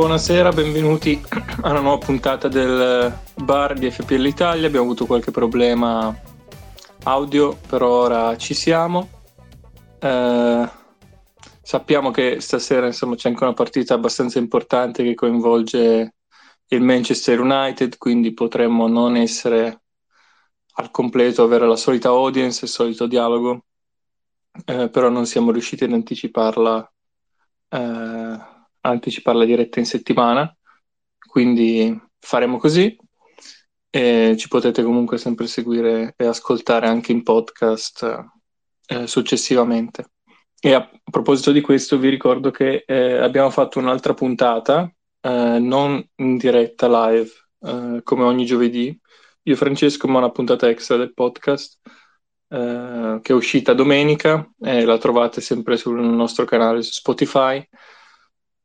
Buonasera, benvenuti a una nuova puntata del bar di FPL Italia. Abbiamo avuto qualche problema audio, però ora ci siamo. Eh, sappiamo che stasera insomma, c'è anche una partita abbastanza importante che coinvolge il Manchester United, quindi potremmo non essere al completo, avere la solita audience, il solito dialogo, eh, però non siamo riusciti ad anticiparla, eh, anticipare la diretta in settimana, quindi faremo così. E ci potete comunque sempre seguire e ascoltare anche in podcast eh, successivamente. E a proposito di questo, vi ricordo che eh, abbiamo fatto un'altra puntata eh, non in diretta live eh, come ogni giovedì. Io e Francesco ma una puntata extra del podcast eh, che è uscita domenica e la trovate sempre sul nostro canale su Spotify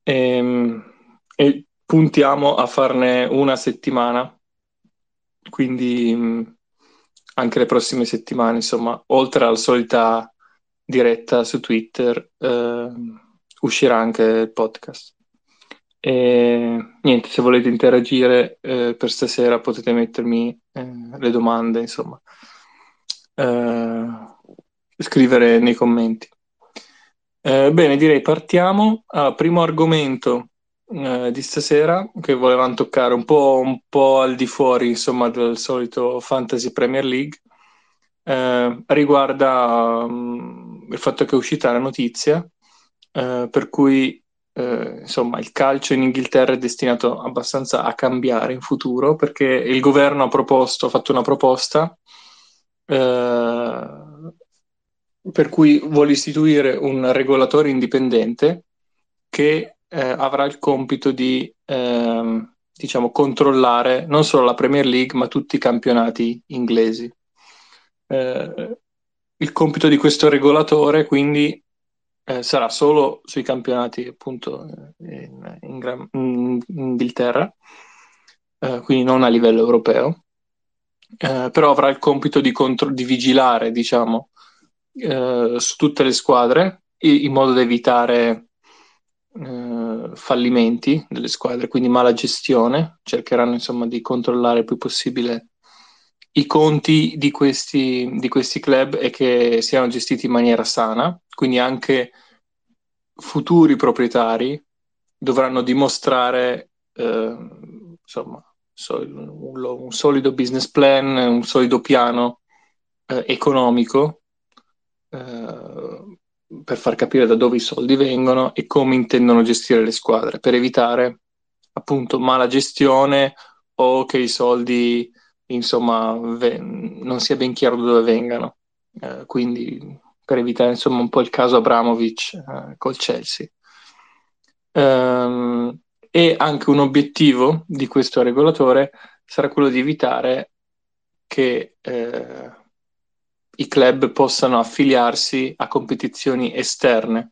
e, ehm, e puntiamo a farne una settimana quindi anche le prossime settimane insomma oltre alla solita diretta su Twitter eh, uscirà anche il podcast e niente, se volete interagire eh, per stasera potete mettermi eh, le domande, insomma, eh, scrivere nei commenti. Eh, bene, direi partiamo. Ah, primo argomento eh, di stasera che volevamo toccare un po', un po', al di fuori, insomma, del solito Fantasy Premier League. Eh, riguarda um, il fatto che è uscita la notizia per cui eh, insomma, il calcio in Inghilterra è destinato abbastanza a cambiare in futuro perché il governo ha proposto, ha fatto una proposta eh, per cui vuole istituire un regolatore indipendente che eh, avrà il compito di ehm, diciamo, controllare non solo la Premier League ma tutti i campionati inglesi. Eh, il compito di questo regolatore quindi eh, sarà solo sui campionati appunto in, in, Gran, in Inghilterra, eh, quindi non a livello europeo, eh, però avrà il compito di, contro- di vigilare, diciamo, eh, su tutte le squadre in, modo da evitare eh, fallimenti delle squadre, quindi mala gestione, cercheranno insomma di controllare il più possibile i conti di questi, di questi club e che siano gestiti in maniera sana, quindi anche futuri proprietari dovranno dimostrare eh, insomma, un, un, solido business plan, un solido piano eh, economico eh, per far capire da dove i soldi vengono e come intendono gestire le squadre, per evitare appunto mala gestione o che i soldi insomma ve- non sia ben chiaro da dove vengano. Eh, quindi per evitare insomma un po' il caso Abramovic eh, col Chelsea. Um, e anche un obiettivo di questo regolatore sarà quello di evitare che eh, i club possano affiliarsi a competizioni esterne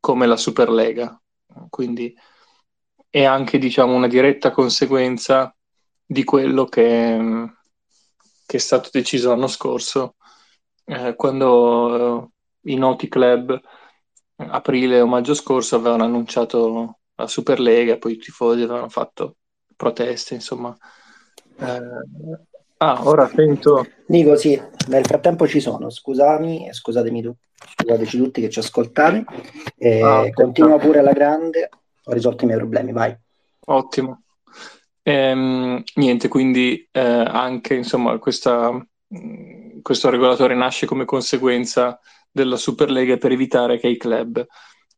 come la Superlega. Quindi è anche diciamo, una diretta conseguenza di quello che, che è stato deciso l'anno scorso eh, quando eh, i noti club aprile o maggio scorso avevano annunciato la Superlega, poi i tifosi avevano fatto proteste, insomma. Eh, ah, ora sento... Nico, sì, nel frattempo ci sono, scusami, scusatemi tu, scusateci tutti che ci ascoltate, eh, ah, continua pure alla grande, ho risolto i miei problemi, vai. Ottimo. Ehm, niente, quindi eh, anche insomma questa questo regolatore nasce come conseguenza della Superlega per evitare che i club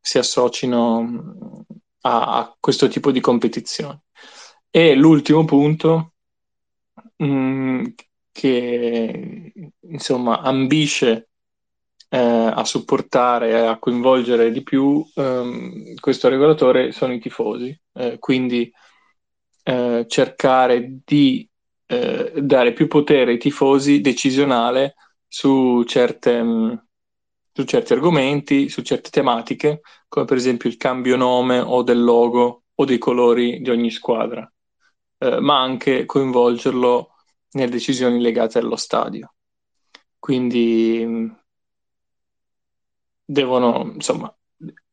si associno a, a questo tipo di competizioni. E l'ultimo punto mm, che insomma ambisce eh, a supportare e a coinvolgere di più ehm, questo regolatore sono i tifosi, eh, quindi eh, cercare di eh, dare più potere ai tifosi decisionale su, certe, mm, su certi argomenti, su certe tematiche, come per esempio il cambio nome o del logo o dei colori di ogni squadra, eh, ma anche coinvolgerlo nelle decisioni legate allo stadio. Quindi mm, devono, insomma,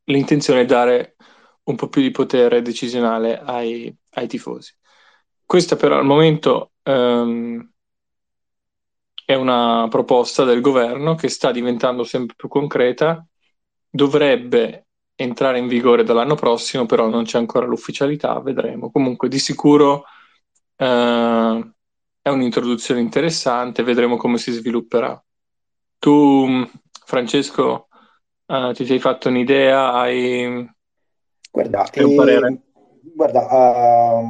l'intenzione è dare un po' più di potere decisionale ai, ai tifosi. Questa però al momento ehm, è una proposta del governo che sta diventando sempre più concreta, dovrebbe entrare in vigore dall'anno prossimo, però non c'è ancora l'ufficialità, vedremo. Comunque di sicuro eh, è un'introduzione interessante, vedremo come si svilupperà. Tu, Francesco, eh, ti sei fatto un'idea? Hai, guarda, hai un parere? Eh, guarda, uh,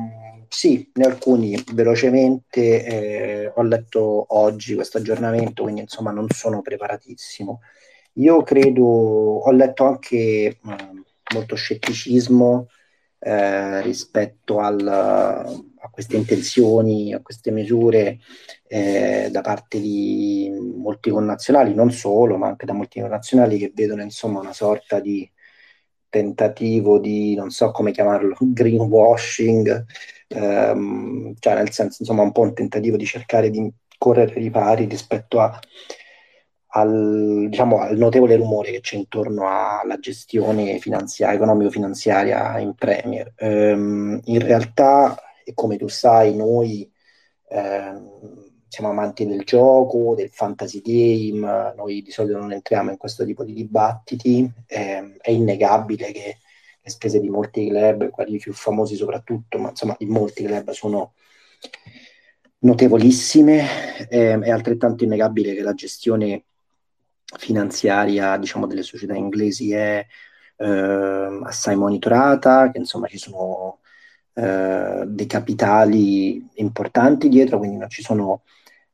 sì, ne alcuni velocemente eh, ho letto oggi questo aggiornamento, quindi insomma non sono preparatissimo. Io credo, ho letto anche mh, mm, molto scetticismo eh, rispetto al, a queste intenzioni, a queste misure eh, da parte di molti connazionali, non solo, ma anche da molti connazionali che vedono insomma una sorta di tentativo di, non so come chiamarlo, greenwashing, ehm, cioè nel senso insomma un po' un tentativo di cercare di correre ripari rispetto a al, diciamo, al notevole rumore che c'è intorno alla gestione finanziaria, economico-finanziaria in Premier. Um, in realtà, e come tu sai, noi um, siamo amanti del gioco, del fantasy game, noi di solito non entriamo in questo tipo di dibattiti, um, è innegabile che le spese di molti club, quelli più famosi soprattutto, ma insomma di molti club sono notevolissime, eh, è altrettanto innegabile che la gestione finanziaria diciamo, delle società inglesi è eh, assai monitorata, che insomma ci sono eh, dei capitali importanti dietro, quindi non ci sono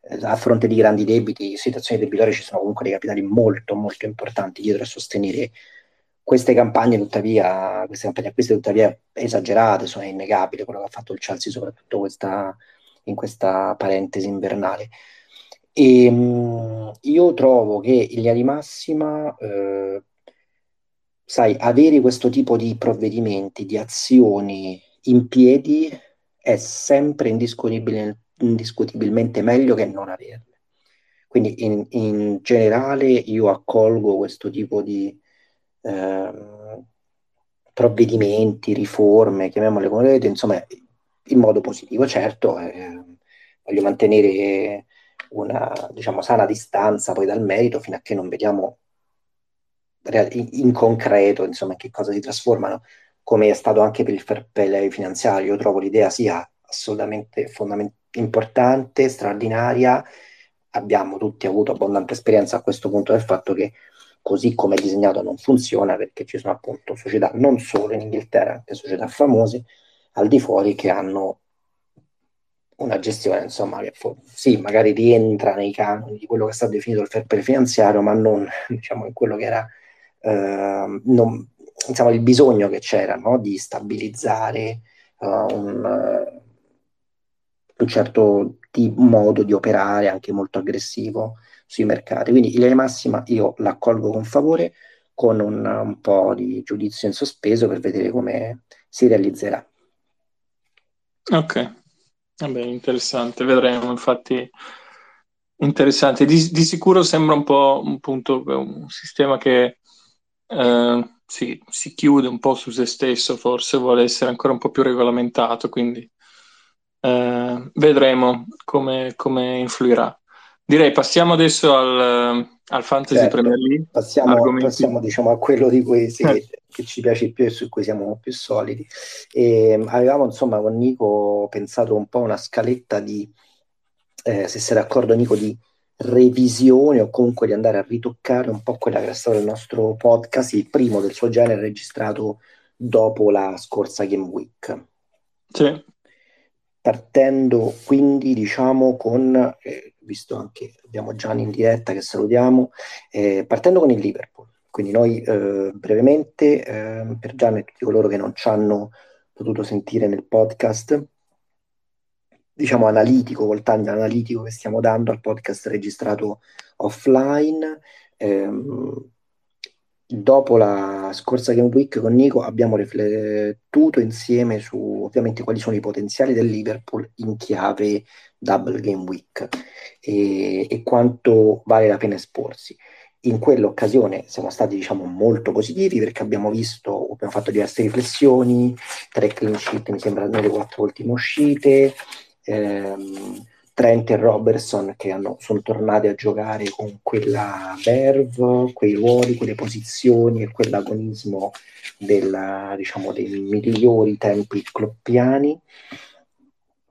eh, a fronte di grandi debiti, situazioni debitorie, ci sono comunque dei capitali molto molto importanti dietro a sostenere queste campagne, tuttavia, queste campagne acquiste tuttavia esagerate, sono innegabili quello che ha fatto il Chelsea, soprattutto questa, in questa parentesi invernale. E, mh, io trovo che in linea di massima, eh, sai, avere questo tipo di provvedimenti, di azioni in piedi è sempre indiscutibilmente meglio che non averle. Quindi in, in generale io accolgo questo tipo di eh, provvedimenti, riforme, chiamiamole come volete, insomma, in modo positivo. Certo, eh, voglio mantenere una diciamo, sana distanza poi dal merito fino a che non vediamo in concreto insomma, in che cosa si trasformano, come è stato anche per il fair play finanziario. Io trovo l'idea sia assolutamente importante, straordinaria. Abbiamo tutti avuto abbondante esperienza a questo punto del fatto che così come è disegnato non funziona perché ci sono appunto società non solo in Inghilterra, anche società famose al di fuori che hanno una gestione, insomma, che sì, magari rientra nei canoni di quello che è stato definito il fair play finanziario, ma non diciamo, in quello che era eh, non, insomma, il bisogno che c'era no? di stabilizzare uh, un, uh, un, certo di, modo di operare anche molto aggressivo sui mercati. Quindi in linea massima io l'accolgo con favore, con un, un po' di giudizio in sospeso per vedere come si realizzerà. Ok, Vabbè, interessante, vedremo, infatti interessante. Di, di, sicuro sembra un po' un, punto, un sistema che eh, si, si, chiude un po' su se stesso, forse vuole essere ancora un po' più regolamentato, quindi eh, vedremo come, come, influirà. Direi passiamo adesso al, al Fantasy certo, Premier League. Passiamo, passiamo diciamo, a quello di cui sì, eh. che ci piace più e su cui siamo più solidi. E, ehm, avevamo insomma con Nico pensato un po' una scaletta di, eh, se sei d'accordo Nico, di revisione o comunque di andare a ritoccare un po' quella che era stato il nostro podcast, il primo del suo genere registrato dopo la scorsa Game Week. Sì. Partendo quindi diciamo con... Eh, visto anche abbiamo Gianni in diretta che salutiamo, eh, partendo con il Liverpool. Quindi noi eh, brevemente, eh, per Gianni e tutti coloro che non ci hanno potuto sentire nel podcast, diciamo analitico, col taglio analitico che stiamo dando al podcast registrato offline, ehm, dopo la scorsa Game Week con Nico abbiamo riflettuto insieme su ovviamente quali sono i potenziali del Liverpool in chiave double Game Week e, e, quanto vale la pena esporsi. In quell'occasione siamo stati diciamo molto positivi perché abbiamo visto, abbiamo fatto diverse riflessioni, tre clean sheet mi sembra nelle quattro ultime uscite, ehm, Trent e Robertson che hanno, sono tornati a giocare con quella verve, quei ruoli, quelle posizioni e quell'agonismo del, diciamo, dei migliori tempi cloppiani.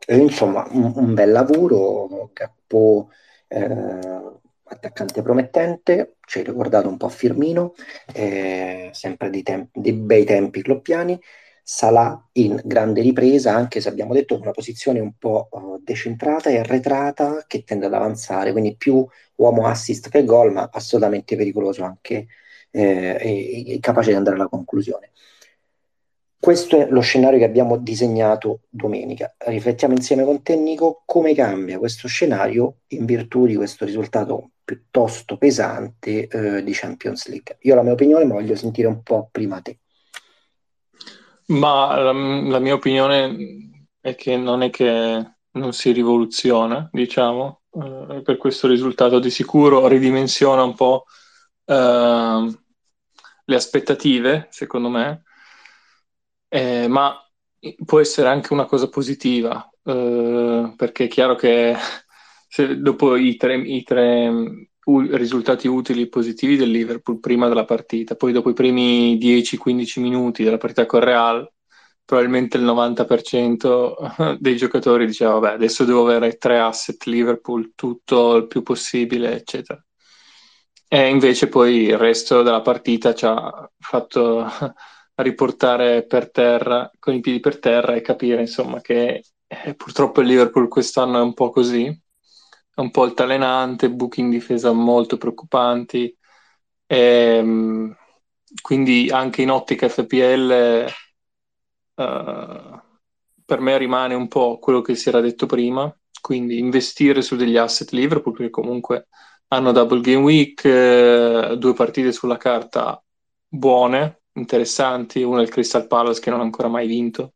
E, insomma, un, un, bel lavoro, Gappo eh, attaccante promettente, ci hai ricordato un po' Firmino, eh, sempre di, tempi, di bei tempi cloppiani, Salah in grande ripresa, anche se abbiamo detto una posizione un po' uh, decentrata e arretrata che tende ad avanzare, quindi più uomo assist che gol, ma assolutamente pericoloso anche eh, e, e capace di andare alla conclusione. Questo è lo scenario che abbiamo disegnato domenica. Riflettiamo insieme con te, Nico, come cambia questo scenario in virtù di questo risultato piuttosto pesante eh, di Champions League. Io ho la mia opinione, ma voglio sentire un po' prima te. Ma la, la mia opinione è che non è che non si rivoluziona, diciamo, eh, per questo risultato di sicuro ridimensiona un po' eh, le aspettative, secondo me, eh, ma può essere anche una cosa positiva, eh, perché è chiaro che se dopo i tre, i tre risultati utili e positivi del Liverpool prima della partita, poi dopo i primi 10-15 minuti della partita con Real, probabilmente il 90% dei giocatori diceva vabbè adesso devo avere tre asset Liverpool, tutto il più possibile, eccetera. E invece poi il resto della partita ci ha fatto riportare per terra, con i piedi per terra e capire insomma che eh, purtroppo il Liverpool quest'anno è un po' così, un po' altalenante, buchi in difesa molto preoccupanti, e, ehm, quindi anche in ottica FPL uh, per me rimane un po' quello che si era detto prima, quindi investire su degli asset Liverpool perché comunque hanno double game week, eh, due partite sulla carta buone, interessanti, una è il Crystal Palace che non ha ancora mai vinto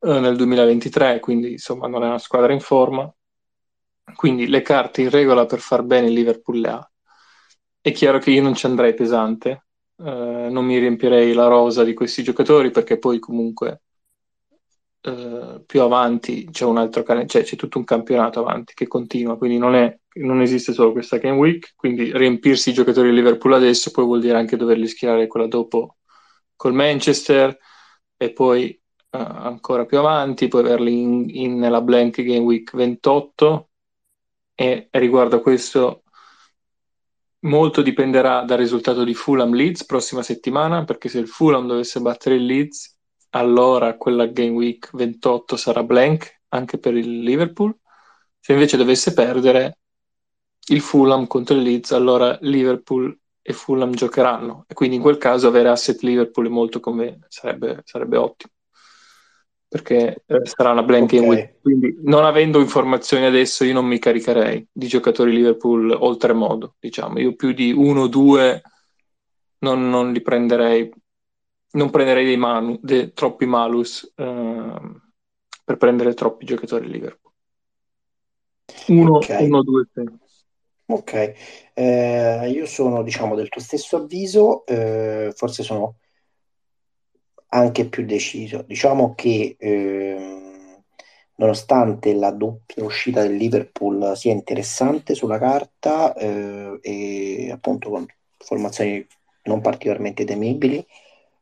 eh, nel 2023, quindi insomma non è una squadra in forma. Quindi le carte in regola per far bene il Liverpool le ha. È chiaro che io non ci andrei pesante, eh, non mi riempirei la rosa di questi giocatori perché poi comunque eh, più avanti c'è un altro cioè c'è tutto un campionato avanti che continua, quindi non, è, non esiste solo questa game week, quindi riempirsi i giocatori di Liverpool adesso poi vuol dire anche doverli schierare quella dopo col Manchester e poi uh, ancora più avanti, poi averli in, in, nella blank game week 28 e, riguardo a questo molto dipenderà dal risultato di Fulham Leeds prossima settimana perché se il Fulham dovesse battere il Leeds allora quella game week 28 sarà blank anche per il Liverpool. Se invece dovesse perdere il Fulham contro il Leeds allora Liverpool e Fulham giocheranno. E quindi in quel caso avere asset Liverpool molto conveniente, sarebbe, sarebbe ottimo perché eh, sarà una blank okay. game quindi non avendo informazioni adesso io non mi caricherei di giocatori Liverpool oltremodo diciamo. Io più di uno o due non, non, li prenderei non prenderei dei manu, dei, troppi malus eh, per prendere troppi giocatori Liverpool. Uno, okay. uno due tre. Ok, eh, io sono diciamo del tuo stesso avviso, eh, forse sono anche più deciso. Diciamo che ehm, nonostante la doppia uscita del Liverpool sia interessante sulla carta eh, e appunto con formazioni non particolarmente temibili,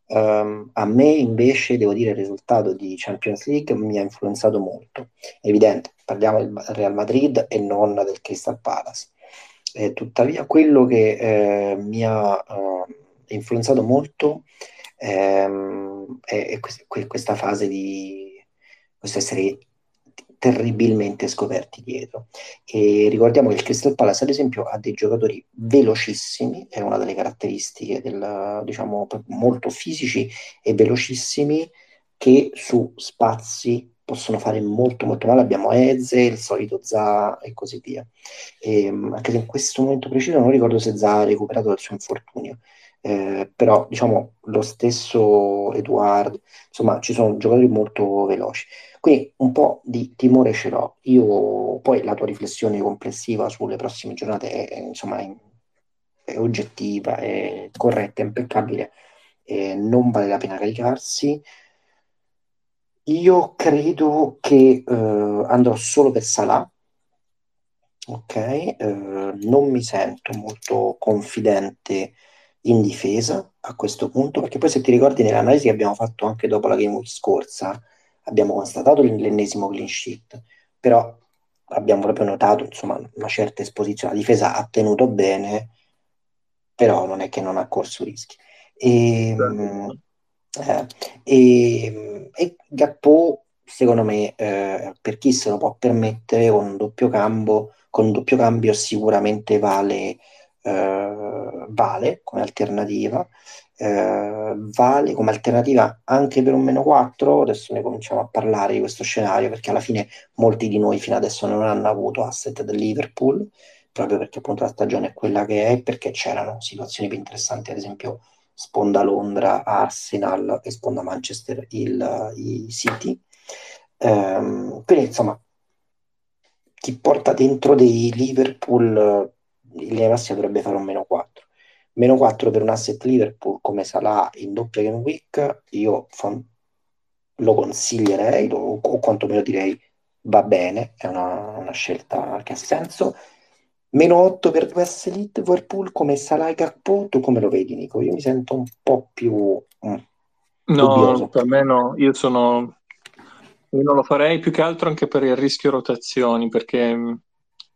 ehm, a me invece devo dire il risultato di Champions League mi ha influenzato molto. Evidente, parliamo del Real Madrid e non del Crystal Palace eh, tuttavia, quello che eh, mi ha eh, influenzato molto ehm, è, è questa fase di questo essere terribilmente scoperti dietro. E ricordiamo che il Crystal Palace, ad esempio, ha dei giocatori velocissimi, è una delle caratteristiche del, diciamo, molto fisici e velocissimi che su spazi possono fare molto molto male. Abbiamo Eze, il solito Za e così via. E, ehm, anche se in questo momento preciso non ricordo se Za ha recuperato dal suo infortunio. Eh, però diciamo lo stesso Eduard, insomma ci sono giocatori molto veloci. Quindi un po' di timore ce l'ho. Io poi la tua riflessione complessiva sulle prossime giornate è, insomma, è è oggettiva, è corretta, è impeccabile, e non vale la pena caricarsi. Io credo che eh, andrò solo per Salah, ok? Eh, non mi sento molto confidente in difesa a questo punto, perché poi se ti ricordi nell'analisi che abbiamo fatto anche dopo la game week scorsa, abbiamo constatato l'ennesimo clean sheet, però abbiamo proprio notato insomma, una certa esposizione. La difesa ha tenuto bene, però non è che non ha corso rischi. E, eh, e, e Gappo, secondo me, eh, per chi se lo può permettere, con un doppio cambio, con un doppio cambio sicuramente vale, eh, vale come alternativa. Eh, vale come alternativa anche per un meno 4. Adesso ne cominciamo a parlare di questo scenario perché alla fine molti di noi fino adesso non hanno avuto asset del Liverpool proprio perché appunto la stagione è quella che è, perché c'erano situazioni più interessanti, ad esempio sponda Londra, Arsenal e sponda Manchester il, i City. Um, quindi insomma, chi porta dentro dei Liverpool linea massima dovrebbe fare un meno 4. Meno 4 per un asset Liverpool come Salah in doppia game week, io fa, lo consiglierei, lo, o quantomeno direi va bene, è una, una scelta che ha senso. Meno 8 per due asset Liverpool come Salah e Gakpo, tu come lo vedi Nico? Io mi sento un po' più... Mm, no, dubbioso. per me no, io sono... Io non lo farei più che altro anche per il rischio rotazioni, perché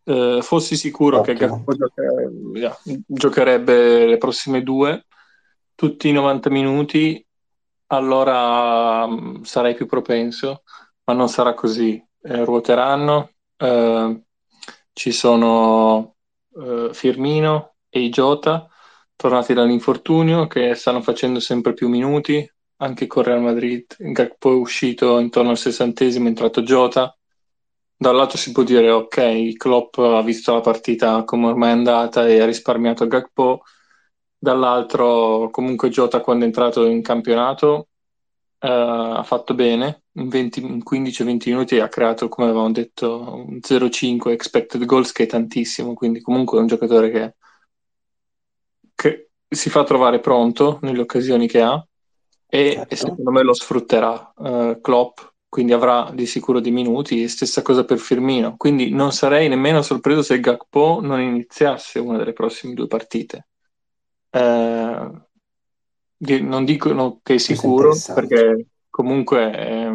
eh, fossi sicuro Ottimo. che Gakpo giocherebbe, giocherebbe le prossime due, tutti i 90 minuti, allora mh, mm, sarei più propenso, ma non sarà così. Eh, ruoteranno, eh, ci sono eh, Firmino e Igiota, tornati dall'infortunio, che stanno facendo sempre più minuti, anche con Real Madrid. Gakpo è uscito intorno al sessantesimo, è entrato Jota da un lato si può dire ok, Klopp ha visto la partita come ormai è andata e ha risparmiato Gakpo, dall'altro comunque Jota quando è entrato in campionato eh, ha fatto bene, in, in 15-20 minuti ha creato come avevamo detto un 0-5 expected goals che è tantissimo, quindi comunque è un giocatore che, che si fa trovare pronto nelle occasioni che ha e, certo. e secondo me lo sfrutterà uh, Klopp quindi avrà di sicuro dei minuti, stessa cosa per Firmino, quindi non sarei nemmeno sorpreso se Gakpo non iniziasse una delle prossime due partite. Eh, non dico che è sicuro, perché comunque è,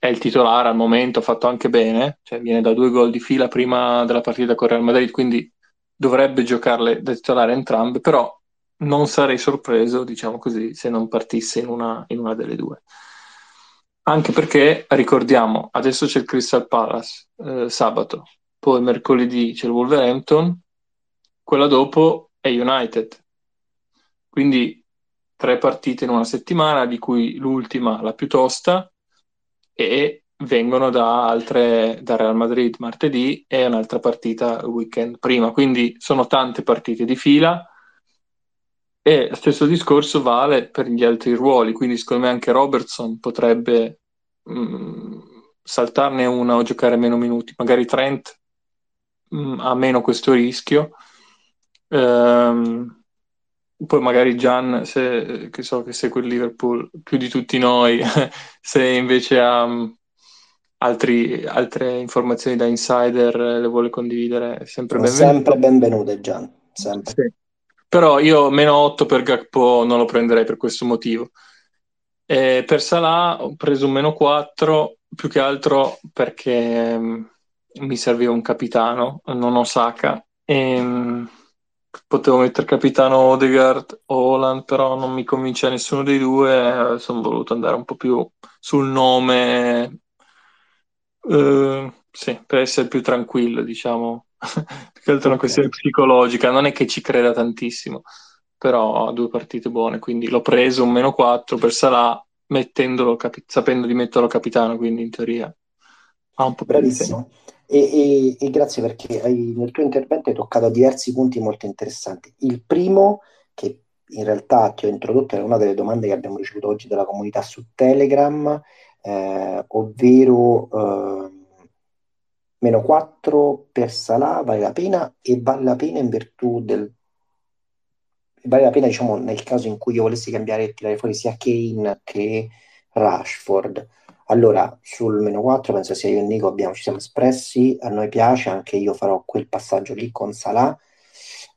è, il titolare al momento, ha fatto anche bene, cioè viene da due gol di fila prima della partita con Real Madrid, quindi dovrebbe giocarle da titolare entrambe, però non sarei sorpreso, diciamo così, se non partisse in una, in una delle due. Anche perché, ricordiamo, adesso c'è il Crystal Palace eh, sabato, poi mercoledì c'è il Wolverhampton, quella dopo è United. Quindi tre partite in una settimana, di cui l'ultima la più tosta, e vengono da altre, da Real Madrid martedì e un'altra partita il weekend prima. Quindi sono tante partite di fila. E stesso discorso vale per gli altri ruoli, quindi secondo me anche Robertson potrebbe mh, mm, saltarne una o giocare meno minuti. Magari Trent mh, mm, ha meno questo rischio. Ehm, poi magari Gian, se, che so che segue il Liverpool più di tutti noi, se invece ha mm, altri, altre informazioni da insider le vuole condividere, sempre benvenuto. Sempre benvenute Gian, sempre. Sì. Però io meno 8 per Gakpo non lo prenderei per questo motivo. E per Salah ho preso un meno 4 più che altro perché um, mi serviva un capitano, non ho Saka. E, um, potevo mettere capitano Odegaard o Holland, però non mi convince nessuno dei due. Sono voluto andare un po' più sul nome, uh, sì, per essere più tranquillo, diciamo. più che altro okay. una questione psicologica, non è che ci creda tantissimo però ha due partite buone, quindi l'ho preso un meno 4 per Salah, capi- sapendo di metterlo capitano, quindi in teoria ha un po' Bravissimo. E, e, e, grazie perché hai, nel tuo intervento hai toccato diversi punti molto interessanti. Il primo, che in realtà ti ho introdotto, è una delle domande che abbiamo ricevuto oggi dalla comunità su Telegram, eh, ovvero eh, meno 4 per Salah vale la pena? E vale la pena in virtù del vale la pena diciamo nel caso in cui io volessi cambiare e tirare fuori sia Kane che Rashford. Allora sul meno 4 penso sia io e Nico abbiamo, ci siamo espressi a noi piace anche io farò quel passaggio lì con Salah.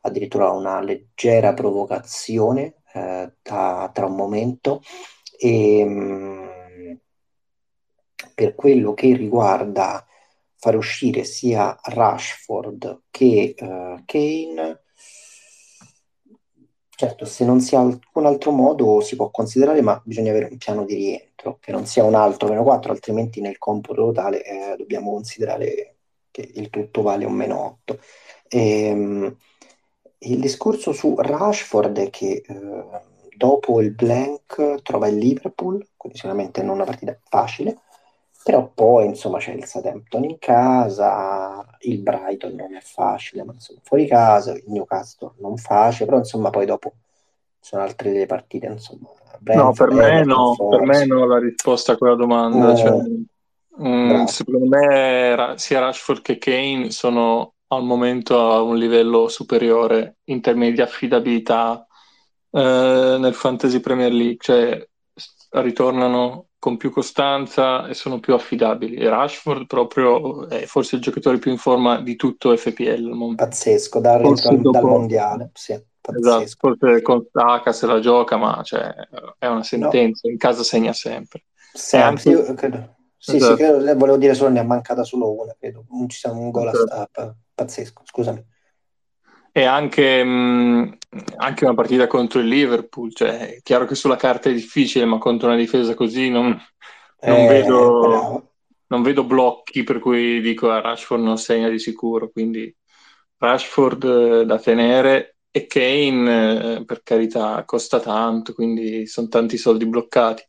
Addirittura una leggera provocazione eh, tra, tra, un momento. E mh, per quello che riguarda fare uscire sia Rashford che uh, Kane, certo se non si ha alcun altro modo si può considerare, ma bisogna avere un piano di rientro, che non sia un altro meno 4, altrimenti nel computo totale eh, dobbiamo considerare che il tutto vale un meno 8. E, um, il discorso su Rashford è che eh, dopo il blank trova il Liverpool, quindi sicuramente non una partita facile, però poi insomma c'è il Southampton in casa, il Brighton non è facile, ma insomma fuori casa, il Newcastle non facile, però insomma poi dopo sono altre delle partite insomma. no, per me no, per me no la risposta a quella domanda. Eh, cioè, mm, secondo me sia Rashford che Kane sono al momento a un livello superiore in termini di affidabilità eh, nel Fantasy Premier League, cioè ritornano con più costanza e sono più affidabili. E Rashford proprio è forse il giocatore più in forma di tutto FPL. Pazzesco, dal, dal, dopo... dal mondiale, sì. Esatto, forse con Saka se la gioca, ma cioè, è una sentenza, no. in casa segna sempre. Sempre, anche... credo. Sì, esatto. sì, credo, volevo dire solo ne ha mancata solo una, credo. Non ci siamo un gol esatto. a stappa. Pazzesco, scusami. E anche, mh, anche, una partita contro il Liverpool, cioè, è chiaro che sulla carta è difficile, ma contro una difesa così non, non, eh, vedo, non vedo, blocchi per cui dico a ah, Rashford non segna di sicuro, quindi Rashford eh, da tenere e Kane, eh, per carità, costa tanto, quindi sono tanti soldi bloccati.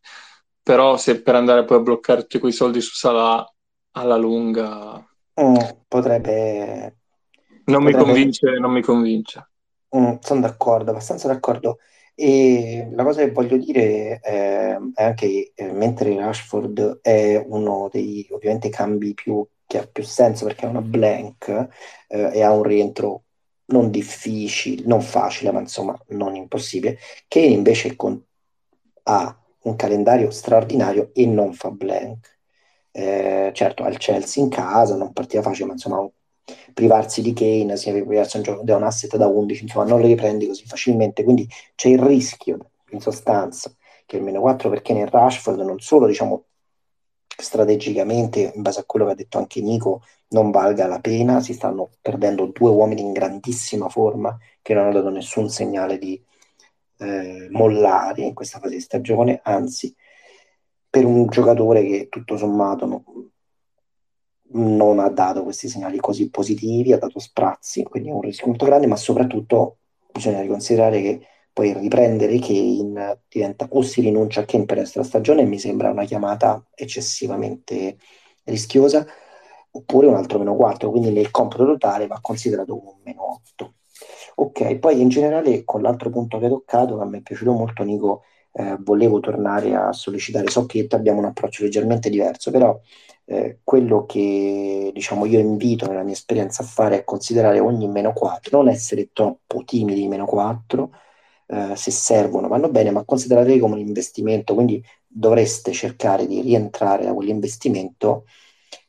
Però se per andare poi a bloccare tutti quei soldi su Salah alla lunga... Mm, potrebbe non mi convince, non mi convince. Mm, sono d'accordo, abbastanza d'accordo. E la cosa che voglio dire è, è anche che eh, mentre Rashford è uno dei ovviamente cambi più, che ha più senso perché è una blank eh, e ha un rientro non difficile, non facile, ma insomma non impossibile, che invece con, ha un calendario straordinario e non fa blank. Eh, certo, ha il Chelsea in casa, non partita facile, ma insomma privarsi di Kane, sia privarsi da un asset da 11, insomma non lo riprendi così facilmente, quindi c'è il rischio in sostanza che il meno 4 perché nel Rashford non solo diciamo strategicamente, in base a quello che ha detto anche Nico, non valga la pena, si stanno perdendo due uomini in grandissima forma che non hanno dato nessun segnale di eh, mollare in questa fase di stagione, anzi per un giocatore che tutto sommato no, non ha dato questi segnali così positivi, ha dato sprazzi, quindi è un rischio molto grande, ma soprattutto bisogna riconsiderare che poi riprendere Kane diventa o si rinuncia a Kane per questa stagione mi sembra una chiamata eccessivamente rischiosa, oppure un altro meno 4, quindi nel computo totale va considerato un meno 8. Ok, poi in generale con l'altro punto che hai toccato, che a me è piaciuto molto Nico, eh, volevo tornare a sollecitare, so che abbiamo un approccio leggermente diverso, però eh, quello che diciamo io invito nella mia esperienza a fare è considerare ogni meno 4, non essere troppo timidi in meno 4, eh, se servono vanno bene, ma considerarli come un investimento, quindi dovreste cercare di rientrare da quell'investimento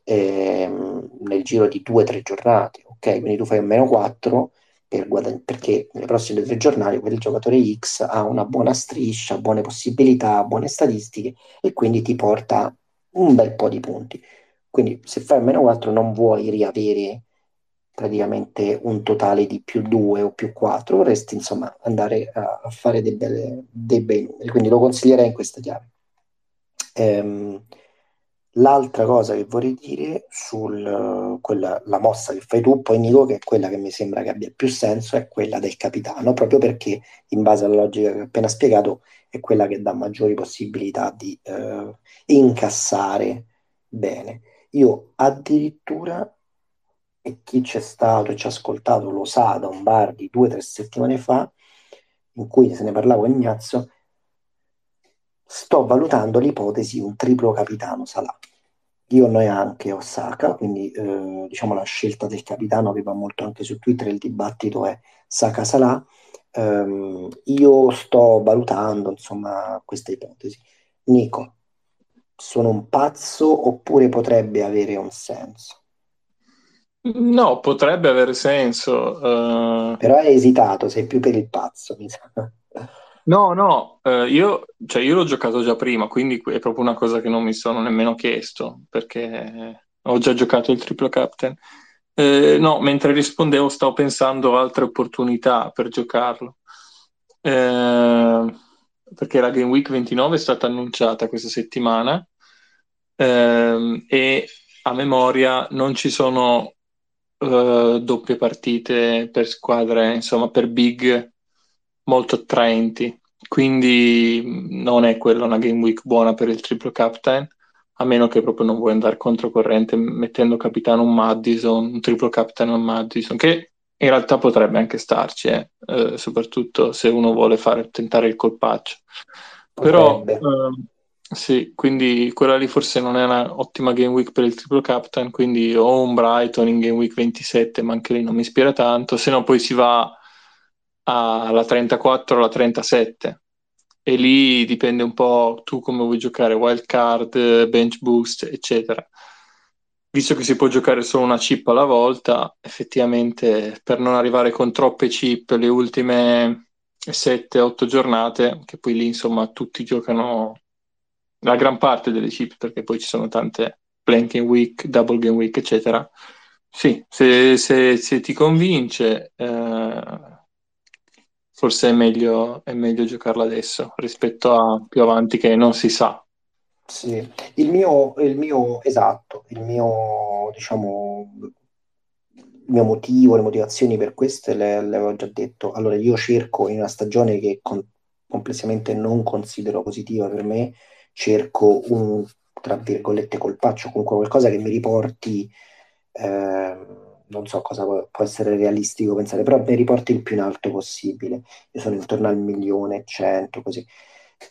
ehm, nel giro di 2-3 giornate, ok? Quindi tu fai un meno 4 per guadagn- perché nelle prossime tre giornate quel giocatore X ha una buona striscia, buone possibilità, buone statistiche e quindi ti porta un bel po' di punti. Quindi se fai meno 4 non vuoi riavere praticamente un totale di più 2 o più 4, vorresti insomma andare a, a fare dei, belle, dei, bei numeri, quindi lo consiglierei in questa chiave. Ehm, l'altra cosa che vorrei dire sulla mossa che fai tu, poi Nico, che è quella che mi sembra che abbia più senso, è quella del capitano, proprio perché in base alla logica che ho appena spiegato è quella che dà maggiori possibilità di eh, incassare bene. Io addirittura, e chi c'è stato e ci ha ascoltato lo sa da un bar di due o tre settimane fa, in cui se ne parlavo a Ignazio, sto valutando l'ipotesi di un triplo capitano Salah. io noi anche Osaka, quindi eh, diciamo la scelta del capitano che va molto anche su Twitter, il dibattito è Saka Salah. Um, io sto valutando insomma questa ipotesi. Nico, sono un pazzo oppure potrebbe avere un senso? No, potrebbe avere senso. Uh... Però hai esitato, sei più per il pazzo, mi sa. No, no, uh, io, cioè, io l'ho giocato già prima, quindi è proprio una cosa che non mi sono nemmeno chiesto, perché ho già giocato il triplo captain. Eh, no, mentre rispondevo stavo pensando altre opportunità per giocarlo. Eh, perché la Game Week 29 è stata annunciata questa settimana eh, e a memoria non ci sono uh, doppie partite per squadre, insomma, per big molto attraenti. Quindi non è quella una game week buona per il triplo captain, a meno che proprio non vuoi andare controcorrente mettendo capitano un Madison, un triplo captain a Madison, che in realtà potrebbe anche starci, eh, eh, soprattutto se uno vuole fare, tentare il colpaccio. Potrebbe. Però eh, sì, quindi quella lì forse non è un'ottima game week per il triplo captain, quindi ho un Brighton in game week 27, ma anche lì non mi ispira tanto, se no poi si va alla 34 alla 37 e lì dipende un po' tu come vuoi giocare, wild card, bench boost, eccetera. Visto che si può giocare solo una chip alla volta, effettivamente per non arrivare con troppe chip le ultime 7-8 giornate, che poi lì insomma tutti giocano la gran parte delle chip, perché poi ci sono tante blanking week, double game week, eccetera. Sì, se, se, se ti convince, eh, forse è meglio, è meglio giocarla adesso rispetto a più avanti che non si sa. Sì, il mio, il mio esatto, il mio, diciamo, il mio motivo, le motivazioni per queste le, le avevo già detto. Allora, io cerco in una stagione che con, complessivamente non considero positiva per me, cerco un, tra virgolette, colpaccio, comunque qualcosa che mi riporti, eh, non so cosa può, può, essere realistico pensare, però mi riporti il più in alto possibile. Io sono intorno al milione cento, così.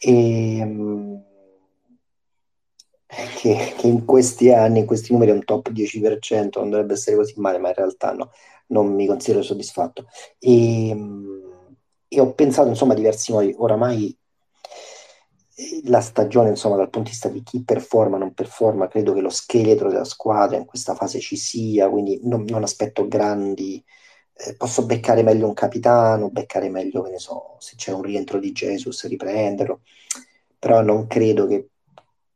E, um, che, che, in questi anni, in questi numeri è un top 10%, non dovrebbe essere così male, ma in realtà no, non mi considero soddisfatto. E, e ho pensato, insomma, diversi modi. Oramai la stagione, insomma, dal punto di vista di chi performa, non performa, credo che lo scheletro della squadra in questa fase ci sia, quindi non, non aspetto grandi. Eh, posso beccare meglio un capitano, beccare meglio, che ne so, se c'è un rientro di Jesus, riprenderlo, però non credo che,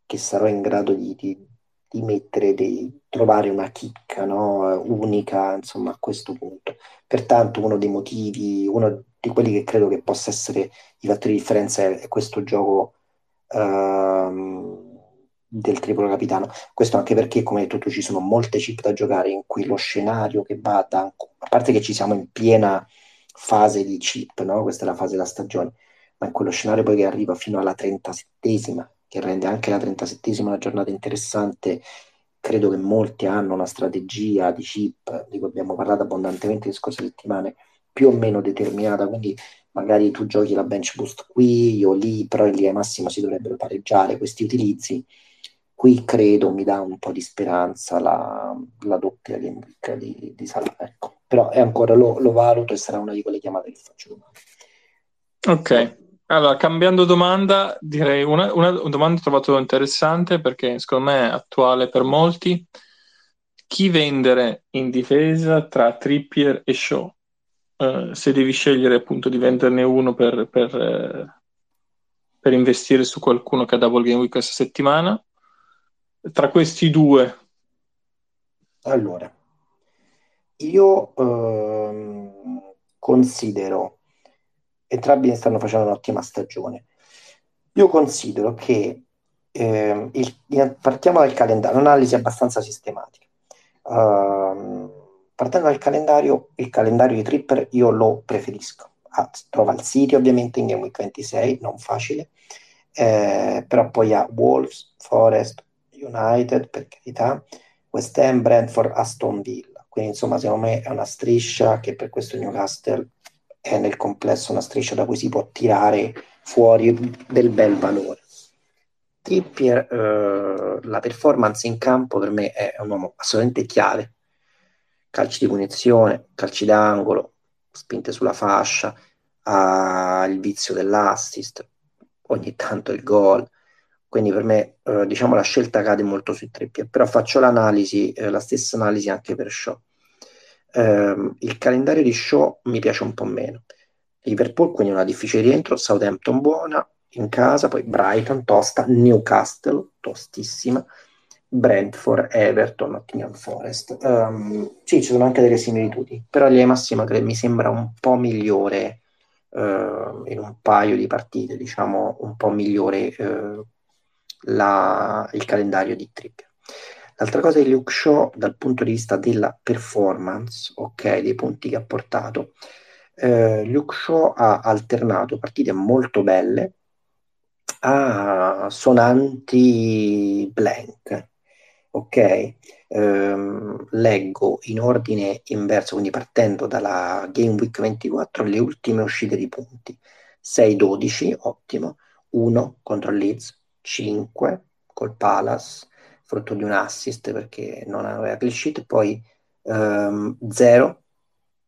che sarò in grado di, di, di mettere, di trovare una chicca no? unica, insomma, a questo punto. Pertanto uno dei motivi, uno di quelli che credo che possa essere i fattori di differenza è questo gioco Ehm, del triplo capitano. Questo anche perché, come detto ci sono molte chip da giocare in cui lo scenario che va da... A parte che ci siamo in piena fase di chip, no? Questa è la fase della stagione, ma in quello scenario poi che arriva fino alla 37esima, che rende anche la 37esima una giornata interessante, credo che molti hanno una strategia di chip, di cui abbiamo parlato abbondantemente le scorse settimane, più o meno determinata, quindi magari tu giochi la bench boost qui o lì, però in linea massima si dovrebbero pareggiare questi utilizzi. Qui credo mi dà un po' di speranza la, la doppia game week di, di Salah, ecco. Però è ancora lo, lo, valuto e sarà una di quelle chiamate che faccio domani. Ok, allora cambiando domanda, direi una, una, domanda trovato interessante perché secondo me è attuale per molti. Chi vendere in difesa tra Trippier e Shaw? Eh, se devi scegliere appunto di venderne uno per, per, eh, per, investire su qualcuno che ha Double Game Week questa settimana, tra questi due. Allora, io ehm, considero, entrambi stanno facendo un'ottima stagione, io considero che eh, il, partiamo dal calendario, un'analisi abbastanza sistematica. Uh, Partendo dal calendario, il calendario di Tripper io lo preferisco. Ah, trova il City ovviamente in Game Week 26, non facile, eh, però poi ha Wolves, Forest, United, per carità, West Ham, Brentford, Aston Villa. Quindi insomma secondo me è una striscia che per questo Newcastle è nel complesso una striscia da cui si può tirare fuori del bel valore. Trippier, eh, la performance in campo per me è un uomo assolutamente chiave. Calci di punizione, calci d'angolo, spinte sulla fascia, ha il vizio dell'assist, ogni tanto il gol. Quindi per me, eh, diciamo, la scelta cade molto sui Trippier, però faccio l'analisi, eh, la stessa analisi anche per Shaw. Eh, il calendario di Shaw mi piace un po' meno. Liverpool, quindi una difficile rientro, Southampton buona, in casa, poi Brighton, tosta, Newcastle, tostissima, Brentford, Everton, Nottingham Forest. Um, sì, ci sono anche delle similitudini, però linea massima che mi sembra un po' migliore uh, in un paio di partite, diciamo un po' migliore uh, la, il calendario di Trippier. L'altra cosa di Luke Shaw dal punto di vista della performance, ok, dei punti che ha portato, eh, Luke Shaw ha alternato partite molto belle a sonanti blank. Ok, ehm, leggo in ordine inverso, quindi partendo dalla Game Week 24, le ultime uscite di punti. 6-12, ottimo, 1 contro il Leeds, 5 col Palace, frutto di un assist perché non aveva clean sheet, poi ehm, 0,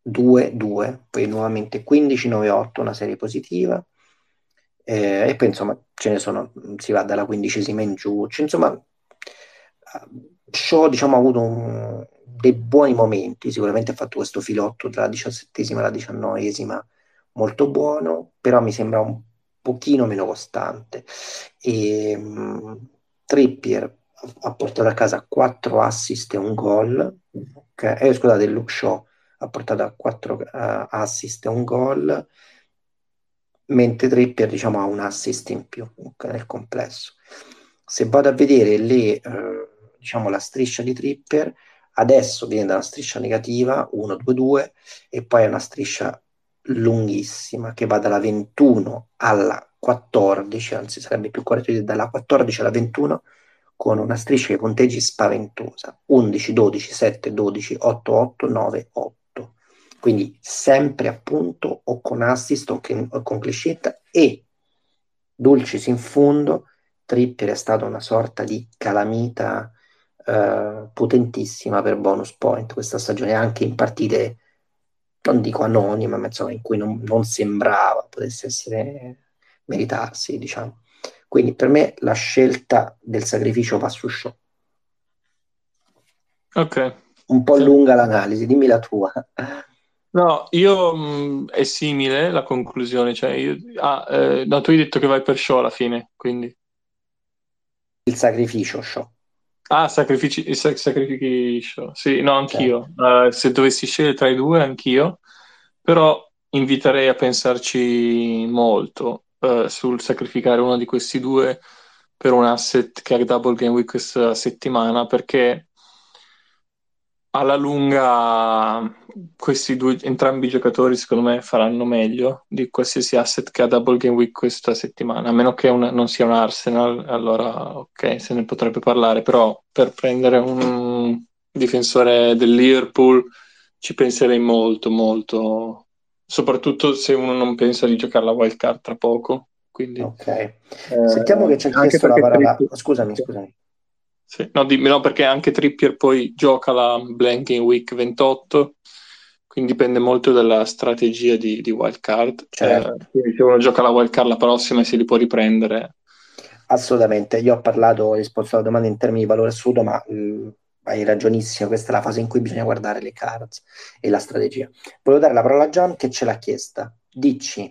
2, 2, poi nuovamente 15, 9, 8, una serie positiva, eh, e poi insomma ce ne sono, si va dalla quindicesima in giù, cioè, insomma Shaw diciamo, ha avuto un, dei buoni momenti, sicuramente ha fatto questo filotto tra la diciassettesima e la diciannovesima molto buono, però mi sembra un pochino meno costante. E, um, Trippier ha portato a casa 4 assist e un gol, okay? eh, scusate, Luke Shaw ha portato a 4 uh, assist e un gol, mentre Trippier diciamo, ha un assist in più okay, nel complesso. Se vado a vedere le, eh, diciamo, la striscia di Trippier, adesso viene da una striscia negativa 1, 2, 2 e poi è una striscia lunghissima che va dalla 21 alla 14, anzi sarebbe più corretto dire dalla 14 alla 21 con una striscia di punteggi spaventosa. 11, 12, 7, 12, 8, 8, 9, 8 quindi sempre appunto o con assist o, che, o con clicetta e Dulcis in fondo Trippier è stata una sorta di calamita eh, potentissima per bonus point questa stagione anche in partite non dico anonime ma insomma in cui non, non sembrava potesse essere meritarsi diciamo. Quindi per me la scelta del sacrificio va su show ok. Un po' lunga l'analisi dimmi la tua. No, io mh, è simile la conclusione, cioè io, ah, eh, no, tu hai detto che vai per show alla fine, quindi. Il sacrificio show. Ah, sacrifici, sac- sacrifici show. Sì, no, anch'io. Uh, se dovessi scegliere tra i due, anch'io. Però inviterei a pensarci molto uh, sul sacrificare uno di questi due per un asset che ha double game week questa settimana, perché alla lunga questi due, entrambi i giocatori secondo me faranno meglio di qualsiasi asset che ha double game week questa settimana, a meno che una, non sia un Arsenal, allora ok, se ne potrebbe parlare, però per prendere un difensore del Liverpool ci penserei molto, molto, soprattutto se uno non pensa di giocare la wild card tra poco. Quindi, ok, eh, sentiamo che c'è chiesto la parola. Scusami, scusami. Sì, no, dimmi, no, perché anche Trippier poi gioca la blank in week 28, quindi dipende molto dalla strategia di, di wild card. Certo. Eh, se uno gioca la wild card la prossima e si li può riprendere. Assolutamente, io ho parlato, ho risposto alla domanda in termini di valore assoluto, ma mh, hai ragionissimo, questa è la fase in cui bisogna guardare le cards e la strategia. Volevo dare la parola a Gian che ce l'ha chiesta. Dici.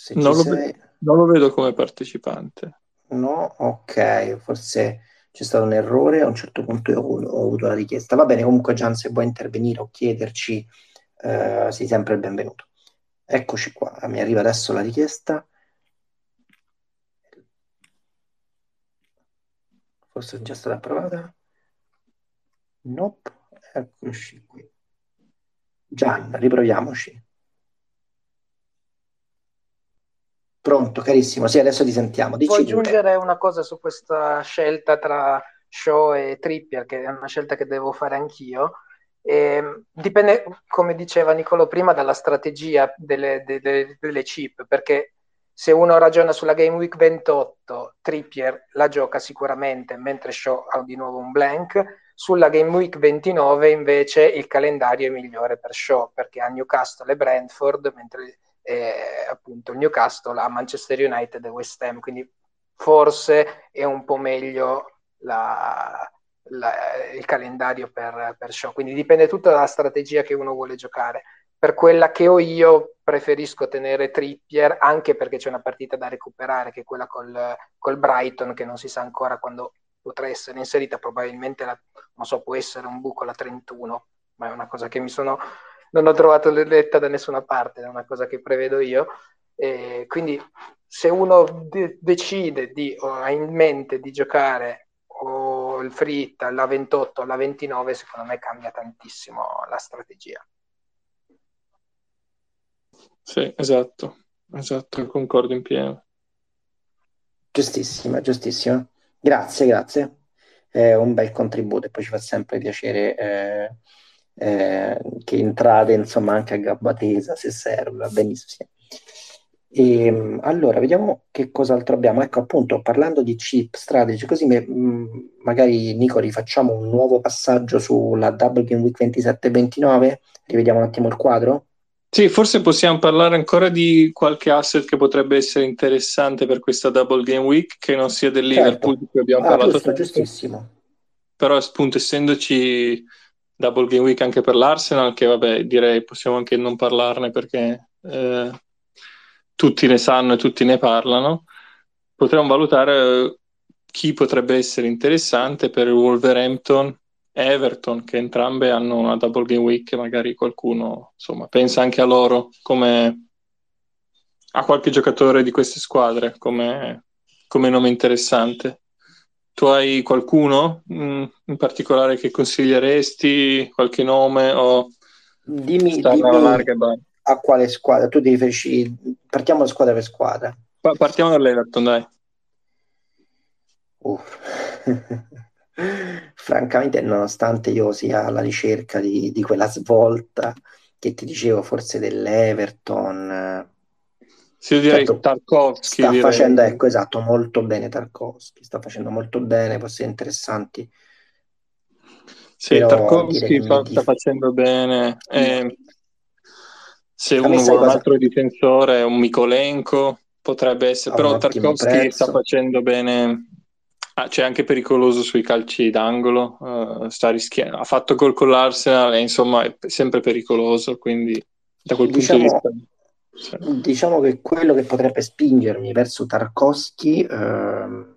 Se non, lo sei... non lo vedo come partecipante. No, ok, forse c'è stato un errore, a un certo punto ho, ho avuto la richiesta. Va bene, comunque Gian, se vuoi intervenire o chiederci, eh, sei sempre il benvenuto. Eccoci qua, mi arriva adesso la richiesta. Forse è già stata approvata. Nope, eccoci qui. Gian, riproviamoci. Pronto, carissimo. Sì, adesso ti sentiamo. Dici Vuoi aggiungere una cosa su questa scelta tra Shaw e Trippier, che è una scelta che devo fare anch'io? E dipende, come diceva Nicolo prima, dalla strategia delle, delle, delle chip, perché se uno ragiona sulla Game Week 28, Trippier la gioca sicuramente, mentre Shaw ha di nuovo un blank. Sulla Game Week 29 invece il calendario è migliore per Shaw, perché ha Newcastle e Brentford, mentre eh, appunto Newcastle ha Manchester United e West Ham, quindi forse è un po' meglio la, la, il calendario per, per Shaw. Quindi dipende tutto dalla strategia che uno vuole giocare. Per quella che ho io preferisco tenere Trippier anche perché c'è una partita da recuperare che è quella col, col Brighton che non si sa ancora quando potrà essere inserita. Probabilmente la, non so può essere un buco la 31 ma è una cosa che mi sono non ho trovato letta da nessuna parte è una cosa che prevedo io e quindi se uno de- decide di, o ha in mente di giocare o il frit alla 28 alla 29 secondo me cambia tantissimo la strategia sì, esatto, esatto, concordo in pieno. Giustissima, giustissima. Grazie, grazie. È un bel contributo e poi ci fa sempre piacere eh, eh, che entrate insomma anche a gabba tesa se serve, benissimo. E, ehm, allora, vediamo che cos'altro abbiamo. Ecco, appunto, parlando di chip strategy, così me, mm, magari Nico rifacciamo un nuovo passaggio sulla Double Game Week 27-29, rivediamo un attimo il quadro. Sì, forse possiamo parlare ancora di qualche asset che potrebbe essere interessante per questa Double Game Week, che non sia del certo. Liverpool di cui abbiamo ah, parlato. Giusto, giustissimo. Però appunto essendoci Double Game Week anche per l'Arsenal, che vabbè direi possiamo anche non parlarne perché eh, tutti ne sanno e tutti ne parlano, potremmo valutare chi potrebbe essere interessante per il Wolverhampton Everton, che entrambe hanno una double game week, magari qualcuno insomma, pensa anche a loro come a qualche giocatore di queste squadre come, come nome interessante. Tu hai qualcuno mh, mm, in particolare che consiglieresti, qualche nome o dimmi, dimmi a quale squadra? Tu devi farci... partiamo da squadra per squadra. Pa- partiamo dall'Everton, dai. Uff. francamente, nonostante io sia alla ricerca di, di quella svolta che ti dicevo, forse dell'Everton. Sì, io direi certo, Tarkovsky. Sta direi. facendo, ecco, esatto, molto bene Tarkovsky, sta facendo molto bene, può essere interessanti. Sì, Però Tarkovsky fa, sta facendo bene. Eh, se uno vuole un altro difensore, un Mikolenko, potrebbe essere, però Tarkovsky prezzo. sta facendo bene Ah, c'è anche pericoloso sui calci d'angolo, uh, sta rischiando. Ha fatto gol con l'Arsenal e insomma è sempre pericoloso, quindi da quel diciamo, punto di vista... Sì. Diciamo che quello che potrebbe spingermi verso Tarkovsky uh,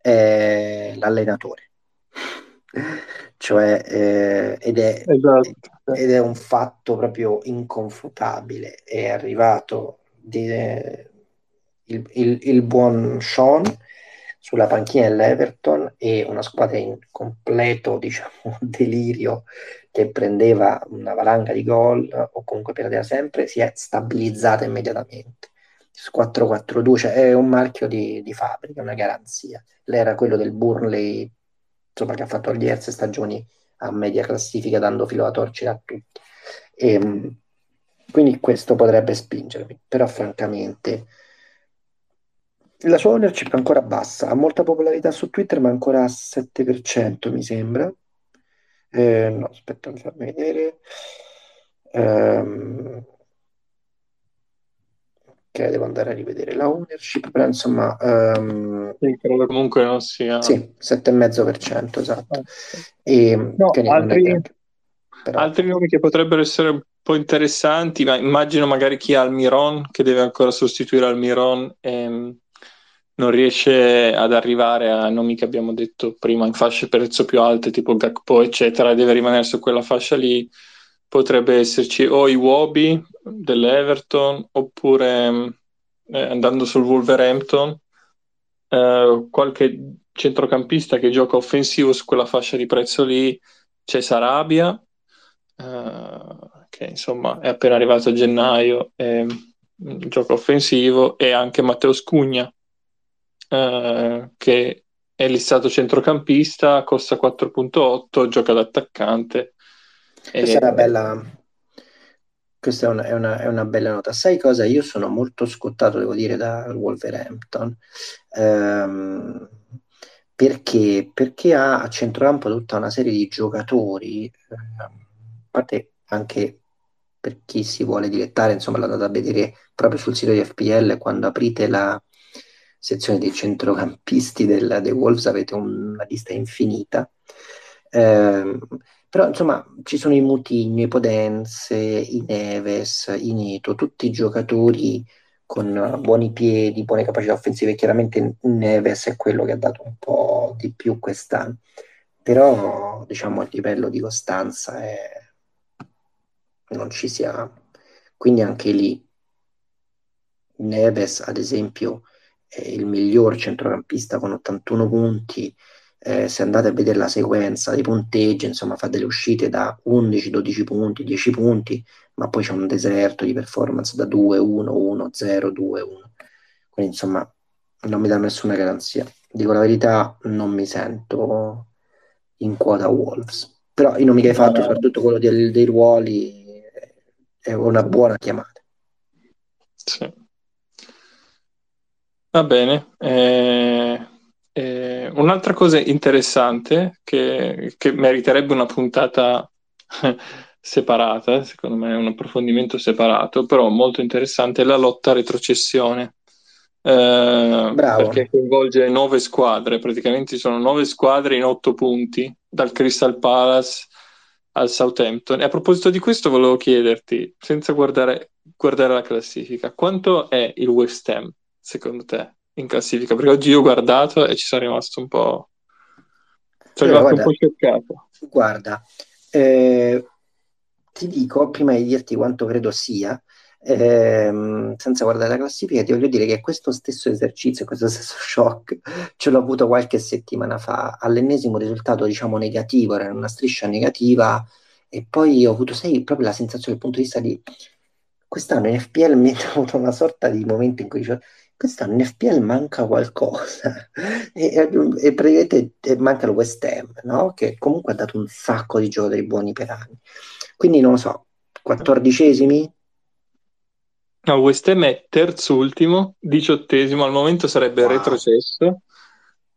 è l'allenatore. cioè, eh, ed, è, esatto. ed, è, un fatto proprio inconfutabile. È arrivato di, eh, il, il, il buon Sean sulla panchina dell'Everton e una squadra in completo diciamo, delirio che prendeva una valanga di gol o comunque perdeva sempre, si è stabilizzata immediatamente. 4-4-2 cioè è un marchio di, di fabbrica, una garanzia. Lei era quello del Burnley insomma, che ha fatto diverse stagioni a media classifica dando filo da torcere a tutti. E, ehm, quindi questo potrebbe spingermi, però francamente la sua ownership è ancora bassa, ha molta popolarità su Twitter, ma ancora a 7%, mi sembra. Eh, no, aspetta, mi fammi vedere. Um, ok, devo andare a rivedere la ownership, però insomma... Um, sì, credo comunque non sia... Sì, 7,5%, esatto. E, no, altri, neanche, però... altri nomi che potrebbero essere un po' interessanti, ma immagino magari chi ha Almiron, che deve ancora sostituire Almiron. Ehm non riesce ad arrivare a nomi che abbiamo detto prima in fasce prezzo più alte, tipo Gakpo, eccetera, deve rimanere su quella fascia lì, potrebbe esserci o i Wobi dell'Everton, oppure eh, andando sul Wolverhampton, eh, qualche centrocampista che gioca offensivo su quella fascia di prezzo lì, c'è Sarabia, eh, che insomma è appena arrivato a gennaio, e, gioca offensivo, e anche Matteo Scugna eh, che è listato centrocampista, costa 4.8, gioca da attaccante Questa è una bella, questa è una, è, una, è una, bella nota. Sai cosa? Io sono molto scottato, devo dire, dal Wolverhampton. Ehm, perché? Perché ha a centrocampo tutta una serie di giocatori, eh, a parte anche per chi si vuole dilettare, insomma, l'andate a vedere proprio sul sito di FPL, quando aprite la sezione dei centrocampisti del, dei Wolves avete una lista infinita. Eh, però insomma ci sono i Mutigno, i Podenze, i Neves, i Neto, tutti giocatori con buoni piedi, buone capacità offensive. Chiaramente Neves è quello che ha dato un po' di più quest'anno, però diciamo a livello di costanza è... non ci siamo. Quindi anche lì Neves, ad esempio, è il miglior centrocampista con 81 punti. Eh, se andate a vedere la sequenza dei punteggi, insomma, fa delle uscite da 11, 12 punti, 10 punti, ma poi c'è un deserto di performance da 2, 1, 1, 0, 2, 1. Quindi, insomma, non mi dà nessuna garanzia. Dico la verità, non mi sento in quota Wolves. Però i nomi che hai fatto, soprattutto quello dei, dei ruoli, è una buona chiamata. Sì. Va bene. Eh, eh, un'altra cosa interessante che, che meriterebbe una puntata separata, secondo me un approfondimento separato, però molto interessante, è la lotta a retrocessione. Eh, perché coinvolge nove squadre, praticamente sono nove squadre in otto punti, dal Crystal Palace al Southampton. E a proposito di questo, volevo chiederti, senza guardare, guardare la classifica, quanto è il West Ham secondo te, in classifica? Perché oggi io ho guardato e ci sono rimasto un po'... Sono rimasto guarda, un po' scioccato. Guarda, eh, ti dico, prima di dirti quanto credo sia, eh, senza guardare la classifica, ti voglio dire che questo stesso esercizio, questo stesso shock, ce l'ho avuto qualche settimana fa, all'ennesimo risultato, diciamo, negativo, era una striscia negativa, e poi ho avuto, sai, proprio la sensazione dal punto di vista di quest'anno in FPL mi è avuto una sorta di momento in cui dicevo, quest'anno in FPL manca qualcosa e, e, praticamente manca il West Ham, no? che comunque ha dato un sacco di giocatori buoni per anni. Quindi non lo so, quattordicesimi? No, West Ham è terzultimo, diciottesimo, al momento sarebbe wow. retrocesso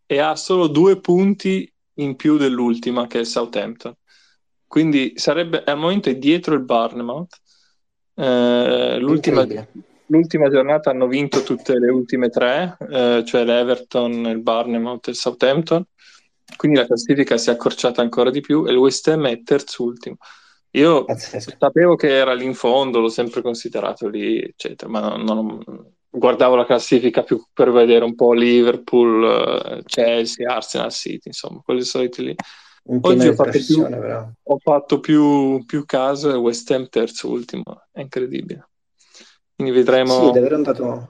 e ha solo due punti in più dell'ultima che è il Southampton. Quindi sarebbe al momento è dietro il Barnemouth. Eh, l'ultima, l'ultima giornata hanno vinto tutte le ultime tre, eh, cioè l'Everton, il Barnemouth e il Southampton, quindi la classifica si è accorciata ancora di più e il West Ham è terzultimo. Io Pazzesco. sapevo che era lì in fondo, l'ho sempre considerato lì, eccetera, ma non, non, guardavo la classifica più per vedere un po' Liverpool, eh, Chelsea, Arsenal, City, insomma, quelli soliti lì. Oggi ho fatto, più, ho fatto più, più caso e West Ham terzultimo, è incredibile. Quindi vedremo. Sì, davvero andato.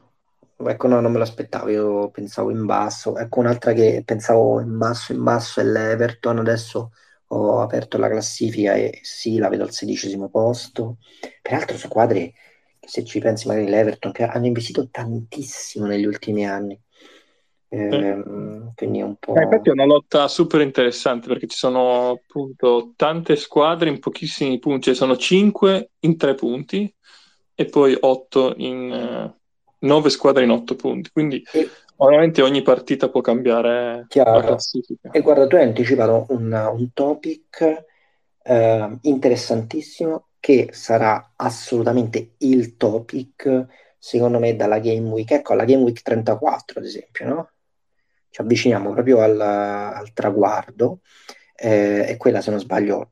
Ecco, no, non me l'aspettavo, io pensavo in basso. Ecco, un'altra che pensavo in basso, in basso è l'Everton. Adesso ho aperto la classifica e sì, la vedo al sedicesimo posto. Peraltro, squadre, se ci pensi, magari l'Everton, che hanno investito tantissimo negli ultimi anni. Eh, quindi è un po'. Eh, infatti è una lotta super interessante perché ci sono appunto tante squadre in pochissimi punti, cioè sono 5 in 3 punti e poi 8 in uh, 9 squadre in 8 punti. Quindi e... ovviamente ogni partita può cambiare Chiaro. la classifica. E guarda, tu hai anticipato un, un topic uh, interessantissimo che sarà assolutamente il topic, secondo me, dalla Game Week. Ecco, la Game Week 34, ad esempio, no? Ci avviciniamo proprio al, al traguardo. Eh, e quella, se non sbaglio,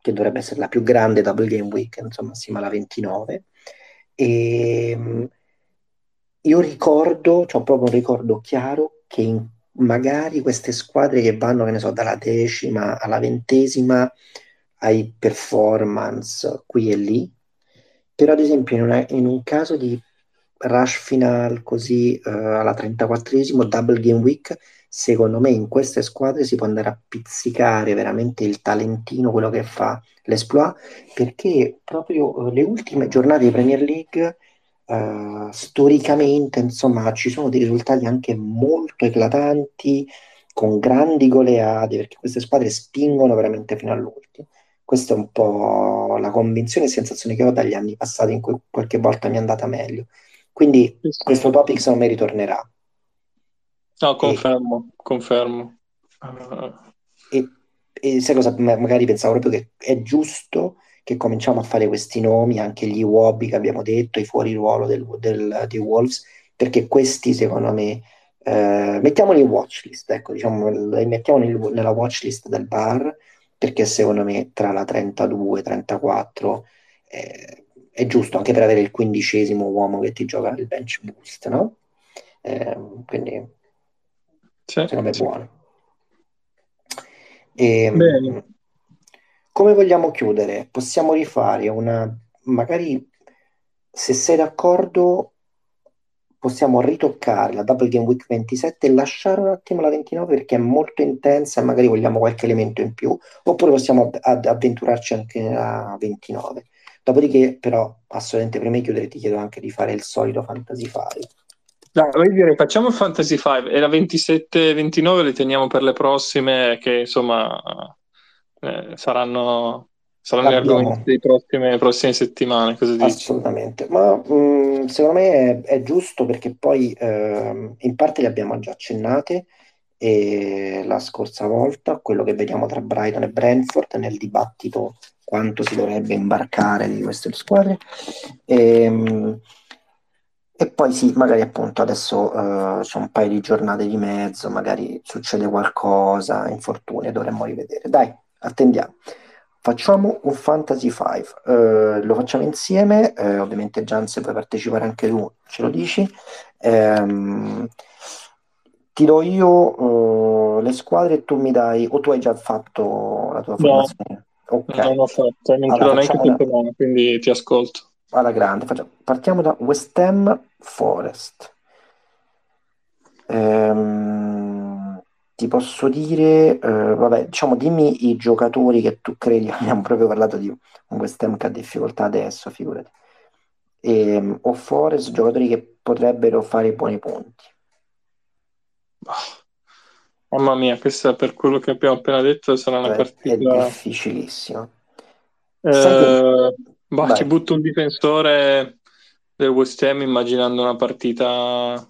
che dovrebbe essere la più grande double game week, insomma, assieme alla 29. E ehm, io ricordo, ho cioè proprio un ricordo chiaro che in, magari queste squadre che vanno, che ne so, dalla decima alla ventesima ai performance qui e lì, però ad esempio in, una, in un caso di rush final così uh, alla 34esimo double game week secondo me in queste squadre si può andare a pizzicare veramente il talentino, quello che fa l'esploit, perché proprio eh, le ultime giornate di Premier League uh, storicamente insomma ci sono dei risultati anche molto eclatanti con grandi goleade perché queste squadre spingono veramente fino all'ultimo Questa è un po' la convinzione e sensazione che ho dagli anni passati in cui qualche volta mi è andata meglio. Quindi questo topic secondo me ritornerà. No, confermo, e, confermo. E, e sai cosa? Magari pensavo proprio che è giusto che cominciamo a fare questi nomi, anche gli Wobby che abbiamo detto, i fuori ruolo del, del, dei Wolves, perché questi secondo me eh, mettiamoli in watchlist, ecco, diciamo, li mettiamo nel, nella watchlist del bar perché secondo me tra la 32 e 34 eh, è giusto anche per avere il quindicesimo uomo che ti gioca il bench boost, no? Eh, quindi sì, secondo me è buono. E, ehm, come vogliamo chiudere? Possiamo rifare una magari se sei d'accordo possiamo ritoccare la Double Game Week 27 e lasciare un attimo la 29 perché è molto intensa e magari vogliamo qualche elemento in più, oppure possiamo ad- avventurarci anche nella 29. Dopodiché, però, assolutamente prima di chiudere ti chiedo anche di fare il solito Fantasy 5. Dai, voglio dire, facciamo il Fantasy 5 e la 27 29 le teniamo per le prossime che insomma eh, saranno Saranno gli argomenti delle prossime, prossime, settimane, cosa dici? Assolutamente, ma mh, mm, secondo me è, è, giusto perché poi eh, in parte le abbiamo già accennate e la scorsa volta, quello che vediamo tra Brighton e Brentford nel dibattito quanto si dovrebbe imbarcare di queste squadre. E, ehm, e poi sì, magari appunto adesso uh, c'è un paio di giornate di mezzo, magari succede qualcosa, infortuni, dovremmo rivedere. Dai, attendiamo. Facciamo un Fantasy 5, eh, lo facciamo insieme, eh, ovviamente Gian se puoi partecipare anche tu ce lo dici. Ehm, ti do io uh, le squadre e tu mi dai, o tu hai già fatto la tua formazione? No, ok. Non l'ho fatto, non allora, neanche tutto da... bene, quindi ti ascolto. Alla grande, facciamo... partiamo da West Ham Forest. Ehm ti posso dire, eh, vabbè, diciamo, dimmi i giocatori che tu credi, abbiamo proprio parlato di un West Ham che ha difficoltà adesso, figurati, e, ehm, o Forest, giocatori che potrebbero fare buoni punti. Mamma mia, questa per quello che abbiamo appena detto sarà una cioè, partita... Difficilissima. Eh, bah, ci butto un difensore del West Ham immaginando una partita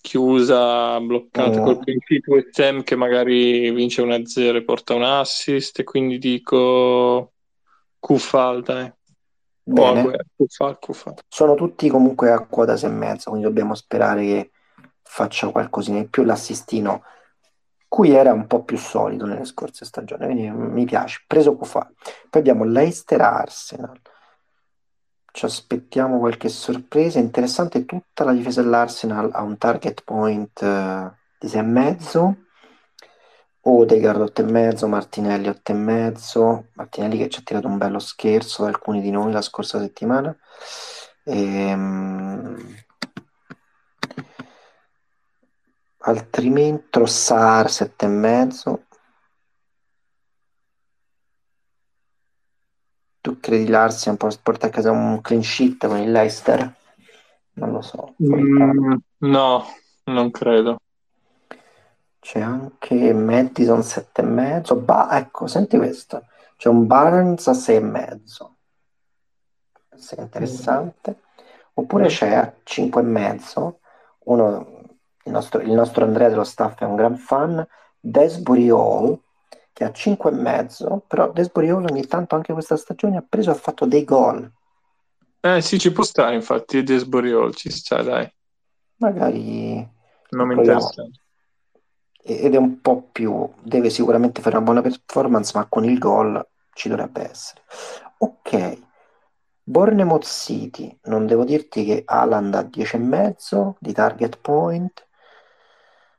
chiusa, bloccata mm. col principio West Ham che magari vince 1-0 e porta un assist e quindi dico Kufal dai Bene. Kufal, Kufal. sono tutti comunque a quota 6,5 quindi dobbiamo sperare che faccia qualcosina in più l'assistino cui era un po' più solido nelle scorse stagioni quindi mi piace, preso Kufal poi abbiamo Leicester Arsenal ci aspettiamo qualche sorpresa. Interessante, tutta la difesa dell'Arsenal ha un target point uh, di 6,5. Odegaard 8,5, Martinelli 8,5. Martinelli che ci ha tirato un bello scherzo da alcuni di noi la scorsa settimana. Ehm... Altrimenti Trossard 7,5. Tu credi l'Arsenal può portare a casa un clean sheet con il Leicester? Non lo so. Mm, no, non credo. C'è anche Madison 7,5. Ba- ecco, senti questo. C'è un Barnes a 6,5. Questo è interessante. Mm. Oppure c'è a 5,5. Uno, il nostro, il nostro Andrea dello staff è un gran fan. Desbury Hall che ha 5,5, però Desboriolo ogni tanto anche questa stagione ha preso e ha fatto dei gol. Eh sì, ci può stare infatti Desboriolo, ci sta dai. Magari... Non mi interessa. Ed è un po' più... deve sicuramente fare una buona performance, ma con il gol ci dovrebbe essere. Ok. Bournemouth City, non devo dirti che Alan ha 10,5 di target point,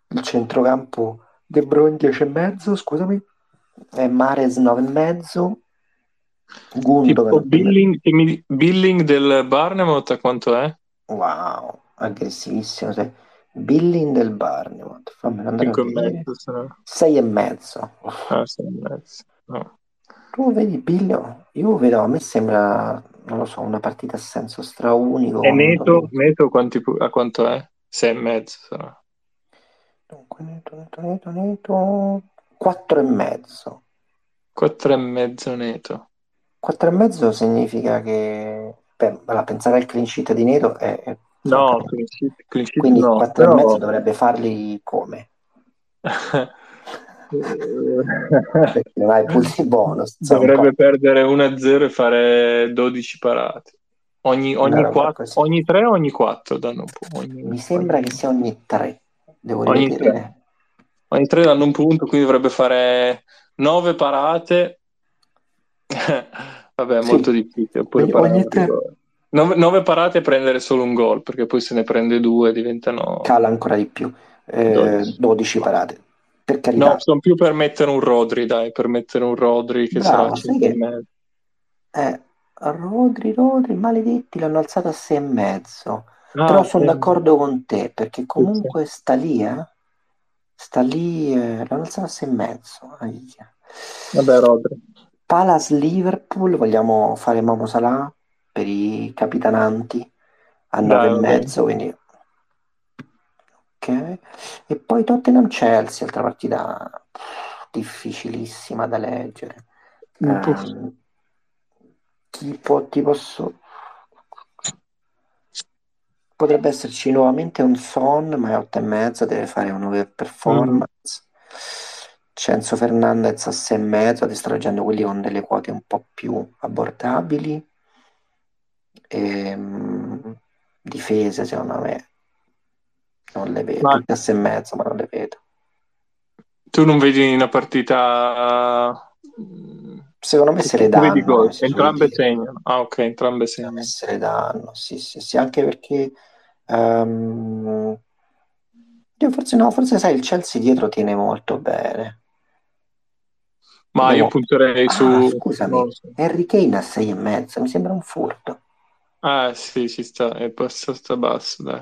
il centrocampo De Bruyne 10,5, scusami, e Mares 9,5 Gundogan Billing, Billing del Barnemouth a quanto è? wow aggressivissimo sei. Billing del Barnemouth fammelo andare 5 a vedere 6 e mezzo ah, 6 e mezzo no. tu vedi Billing io vedo a me sembra non lo so una partita a senso straunico e Neto, neto quanti, a quanto è? 6 e mezzo sarà. Dunque Neto Neto Neto Neto 4 e mezzo. 4 e mezzo neto. 4 e mezzo significa che per, allora, pensare al clean sheet di Neto è, è no, clean sheet, clean sheet quindi no, 4 però... e mezzo dovrebbe farli come? perché hai punti bonus dovrebbe perdere 1-0 e fare 12 parate ogni, ogni, 4, ogni 3 o ogni 4 danno un po', ogni, mi sembra che sia ogni 3 devo ogni 3 ogni 3 danno un punto quindi dovrebbe fare 9 parate vabbè è sì. molto difficile ogni, ogni 3 9, parate e prendere solo un gol perché poi se ne prende due diventano cala ancora di più eh, 12. 12 parate per carità. No, sono più per mettere un Rodri, dai, per mettere un Rodri che Bravo, sarà 5 e mezzo. Eh, Rodri, Rodri, maledetti, l'hanno alzato a 6 e mezzo. Ah, Però sono sì. d'accordo con te, perché comunque sì. sta lì, eh? Sta lì, eh, l'hanno alzato a 6 e mezzo. Aia. Vabbè, Rodri. Palace Liverpool, vogliamo fare Mamo Salah per i capitananti a 9 e mezzo, quindi e poi Tottenham Chelsea, altra partita difficilissima da leggere. Um, tipo, ti posso... Potrebbe esserci nuovamente un Son, ma è 8 e mezza, deve fare un over performance. Mm. Cenzo Fernandez a 6 e mezzo, distraggendo quelli con delle quote un po' più abbordabili. E, um, difese, secondo me, non le vedo, ma... tutte a sei e mezzo, ma non le vedo. Tu non vedi una partita... Secondo me se le danno. Entrambe segnano. Ah, ok, entrambe segnano. Se le danno, sì, sì, sì, anche perché... Um... Io forse no, forse sai, il Chelsea dietro tiene molto bene. Ma io punterei ah, su... Scusami, so. Harry Kane a sei e mezzo, mi sembra un furto. Ah, sì, ci sta, è passato basso, dai.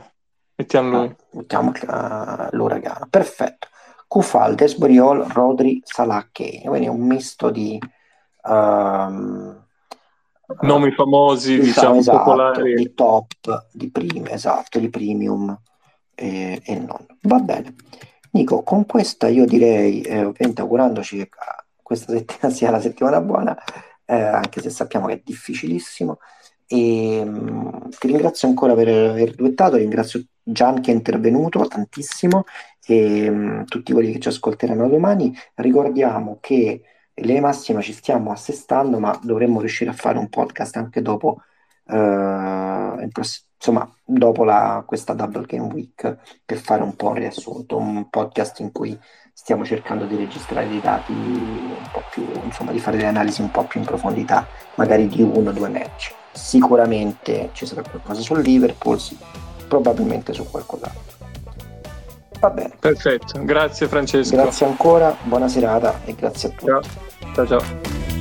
Mettiamo lui. Ah, mettiamo uh, l'uragano. Perfetto. Cufaldes, Briol, Rodri, Salah, Kane. Quindi un misto di... Um, Nomi famosi, diciamo, esatto, popolari. Di top, di prime, esatto, di premium e, e, non. Va bene. Nico, con questa io direi, eh, ovviamente augurandoci che questa settimana sia la settimana buona, eh, anche se sappiamo che è difficilissimo, e, um, ti ringrazio ancora per aver duettato, ringrazio Gian che è intervenuto tantissimo e um, tutti quelli che ci ascolteranno domani. Ricordiamo che le massime ci stiamo assestando, ma dovremmo riuscire a fare un podcast anche dopo, uh, pross- insomma, dopo la, questa Double Game Week per fare un po' un riassunto, un podcast in cui stiamo cercando di registrare dei dati un po' più, insomma, di fare delle analisi un po' più in profondità, magari di uno o due match. Sicuramente ci sarà qualcosa sul Liverpool, sì, probabilmente su qualcos'altro. Va bene. Perfetto, grazie Francesco. Grazie ancora, buona serata e grazie a tutti. Ciao, ciao. ciao.